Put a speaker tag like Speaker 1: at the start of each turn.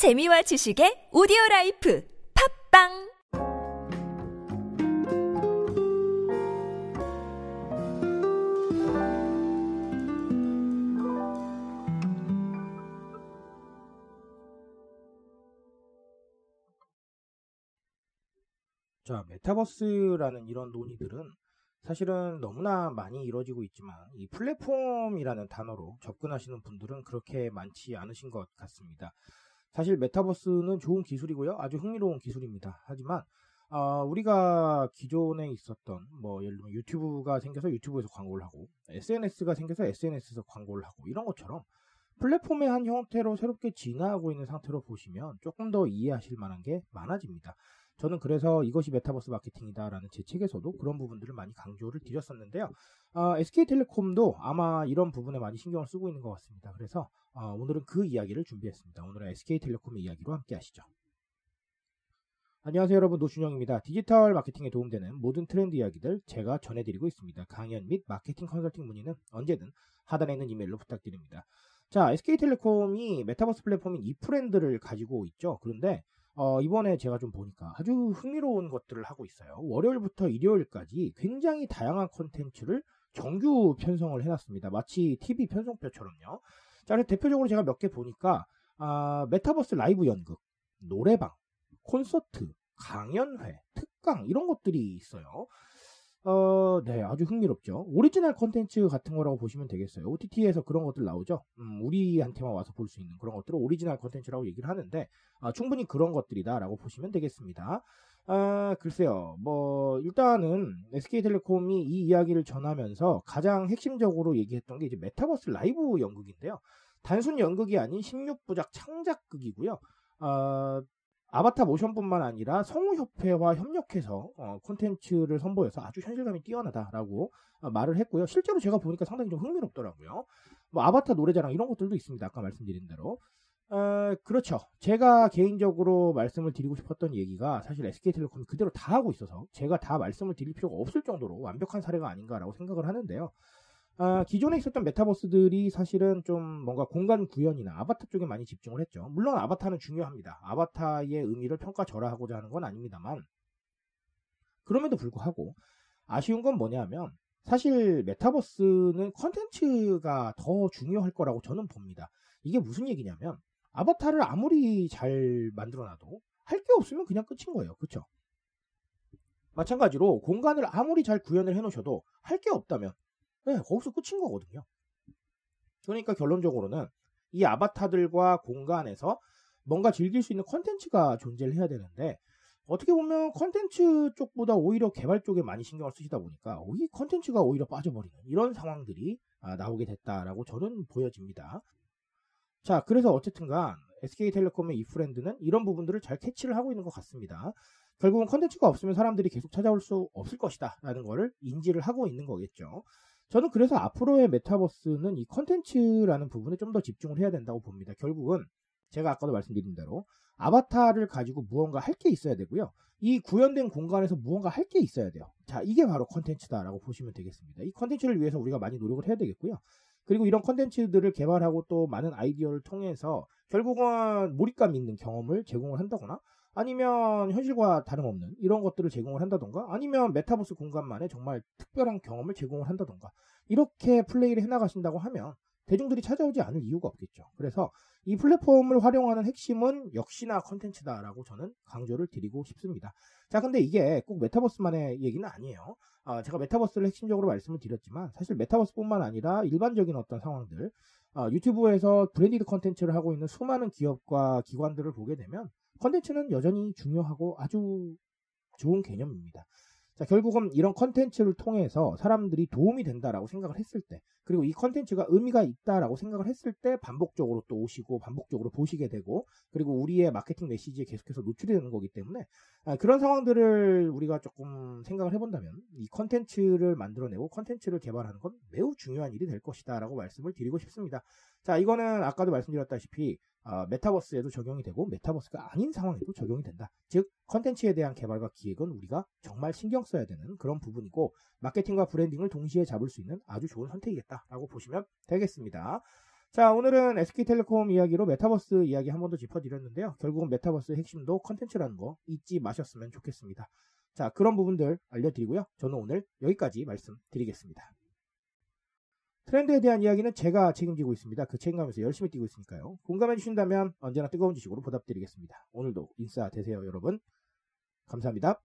Speaker 1: 재미와 지식의 오디오 라이프 팟빵
Speaker 2: 자, 메타버스라는 이런 논의들은 사실은 너무나 많이 이루어지고 있지만 이 플랫폼이라는 단어로 접근하시는 분들은 그렇게 많지 않으신 것 같습니다. 사실 메타버스는 좋은 기술이고요. 아주 흥미로운 기술입니다. 하지만 어, 우리가 기존에 있었던 뭐 예를 들면 유튜브가 생겨서 유튜브에서 광고를 하고 SNS가 생겨서 SNS에서 광고를 하고 이런 것처럼 플랫폼의 한 형태로 새롭게 진화하고 있는 상태로 보시면 조금 더 이해하실 만한 게 많아집니다. 저는 그래서 이것이 메타버스 마케팅이다라는 제 책에서도 그런 부분들을 많이 강조를 드렸었는데요. 어, SK텔레콤도 아마 이런 부분에 많이 신경을 쓰고 있는 것 같습니다. 그래서 어, 오늘은 그 이야기를 준비했습니다. 오늘은 SK텔레콤의 이야기로 함께 하시죠. 안녕하세요 여러분 노준영입니다. 디지털 마케팅에 도움되는 모든 트렌드 이야기들 제가 전해드리고 있습니다. 강연 및 마케팅 컨설팅 문의는 언제든 하단에 있는 이메일로 부탁드립니다. 자 SK텔레콤이 메타버스 플랫폼인 이프랜드를 가지고 있죠. 그런데 어, 이번에 제가 좀 보니까 아주 흥미로운 것들을 하고 있어요. 월요일부터 일요일까지 굉장히 다양한 콘텐츠를 정규 편성을 해놨습니다. 마치 TV 편성표처럼요. 자, 대표적으로 제가 몇 개 보니까 아, 메타버스 라이브 연극, 노래방, 콘서트, 강연회, 특강 이런 것들이 있어요. 어, 네, 아주 흥미롭죠. 오리지널 콘텐츠 같은 거라고 보시면 되겠어요. OTT에서 그런 것들 나오죠. 음, 우리한테만 와서 볼 수 있는 그런 것들을 오리지널 콘텐츠라고 얘기를 하는데, 아, 충분히 그런 것들이다라고 보시면 되겠습니다. 아, 글쎄요. 뭐, 일단은 SK텔레콤이 이 이야기를 전하면서 가장 핵심적으로 얘기했던 게 이제 메타버스 라이브 연극인데요. 단순 연극이 아닌 16부작 창작극이고요. 아, 아바타 모션뿐만 아니라 성우협회와 협력해서 어, 콘텐츠를 선보여서 아주 현실감이 뛰어나다라고 어, 말을 했고요. 실제로 제가 보니까 상당히 좀 흥미롭더라고요. 뭐 아바타 노래자랑 이런 것들도 있습니다. 아까 말씀드린 대로. 어, 그렇죠. 제가 개인적으로 말씀을 드리고 싶었던 얘기가 사실 SK텔레콤이 그대로 다 하고 있어서 제가 다 말씀을 드릴 필요가 없을 정도로 완벽한 사례가 아닌가라고 생각을 하는데요. 아, 기존에 있었던 메타버스들이 사실은 좀 뭔가 공간 구현이나 아바타 쪽에 많이 집중을 했죠. 물론 아바타는 중요합니다. 아바타의 의미를 평가절하하고자 하는 건 아닙니다만 그럼에도 불구하고 아쉬운 건 뭐냐면 사실 메타버스는 컨텐츠가 더 중요할 거라고 저는 봅니다. 이게 무슨 얘기냐면 아바타를 아무리 잘 만들어놔도 할 게 없으면 그냥 끝인 거예요. 그쵸? 마찬가지로 공간을 아무리 잘 구현을 해놓으셔도 할 게 없다면 네, 거기서 끝인 거거든요. 그러니까 결론적으로는 이 아바타들과 공간에서 뭔가 즐길 수 있는 컨텐츠가 존재를 해야 되는데 어떻게 보면 컨텐츠 쪽보다 오히려 개발 쪽에 많이 신경을 쓰시다 보니까 이 컨텐츠가 오히려 빠져버리는 이런 상황들이 아, 나오게 됐다라고 저는 보여집니다. 자, 그래서 어쨌든간 SK텔레콤의 이프랜드는 이런 부분들을 잘 캐치를 하고 있는 것 같습니다. 결국은 컨텐츠가 없으면 사람들이 계속 찾아올 수 없을 것이다 라는 거를 인지를 하고 있는 거겠죠. 저는 그래서 앞으로의 메타버스는 이 컨텐츠라는 부분에 좀 더 집중을 해야 된다고 봅니다. 결국은 제가 아까도 말씀드린 대로 아바타를 가지고 무언가 할 게 있어야 되고요. 이 구현된 공간에서 무언가 할 게 있어야 돼요. 자, 이게 바로 컨텐츠다라고 보시면 되겠습니다. 이 컨텐츠를 위해서 우리가 많이 노력을 해야 되겠고요. 그리고 이런 컨텐츠들을 개발하고 또 많은 아이디어를 통해서 결국은 몰입감 있는 경험을 제공을 한다거나 아니면 현실과 다름없는 이런 것들을 제공을 한다던가 아니면 메타버스 공간만의 정말 특별한 경험을 제공을 한다던가 이렇게 플레이를 해나가신다고 하면 대중들이 찾아오지 않을 이유가 없겠죠. 그래서 이 플랫폼을 활용하는 핵심은 역시나 컨텐츠다라고 저는 강조를 드리고 싶습니다. 자, 근데 이게 꼭 메타버스만의 얘기는 아니에요. 아, 제가 메타버스를 핵심적으로 말씀을 드렸지만 사실 메타버스뿐만 아니라 일반적인 어떤 상황들 아, 유튜브에서 branded 컨텐츠를 하고 있는 수많은 기업과 기관들을 보게 되면 컨텐츠는 여전히 중요하고 아주 좋은 개념입니다. 자, 결국은 이런 컨텐츠를 통해서 사람들이 도움이 된다라고 생각을 했을 때, 그리고 이 컨텐츠가 의미가 있다라고 생각을 했을 때 반복적으로 또 오시고 반복적으로 보시게 되고, 그리고 우리의 마케팅 메시지에 계속해서 노출이 되는 거기 때문에 아, 그런 상황들을 우리가 조금 생각을 해본다면 이 컨텐츠를 만들어내고 컨텐츠를 개발하는 건 매우 중요한 일이 될 것이다라고 말씀을 드리고 싶습니다. 자, 이거는 아까도 말씀드렸다시피 어, 메타버스에도 적용이 되고 메타버스가 아닌 상황에도 적용이 된다. 즉 컨텐츠에 대한 개발과 기획은 우리가 정말 신경 써야 되는 그런 부분이고 마케팅과 branding을 동시에 잡을 수 있는 아주 좋은 선택이겠다라고 보시면 되겠습니다. 자, 오늘은 SK텔레콤 이야기로 메타버스 이야기 한 번 더 짚어드렸는데요. 결국은 메타버스의 핵심도 컨텐츠라는 거 잊지 마셨으면 좋겠습니다. 자, 그런 부분들 알려드리고요. 저는 오늘 여기까지 말씀드리겠습니다. 트렌드에 대한 이야기는 제가 책임지고 있습니다. 그 책임감에서 열심히 뛰고 있으니까요. 공감해 주신다면 언제나 뜨거운 지식으로 보답드리겠습니다. 오늘도 인싸 되세요, 여러분. 감사합니다.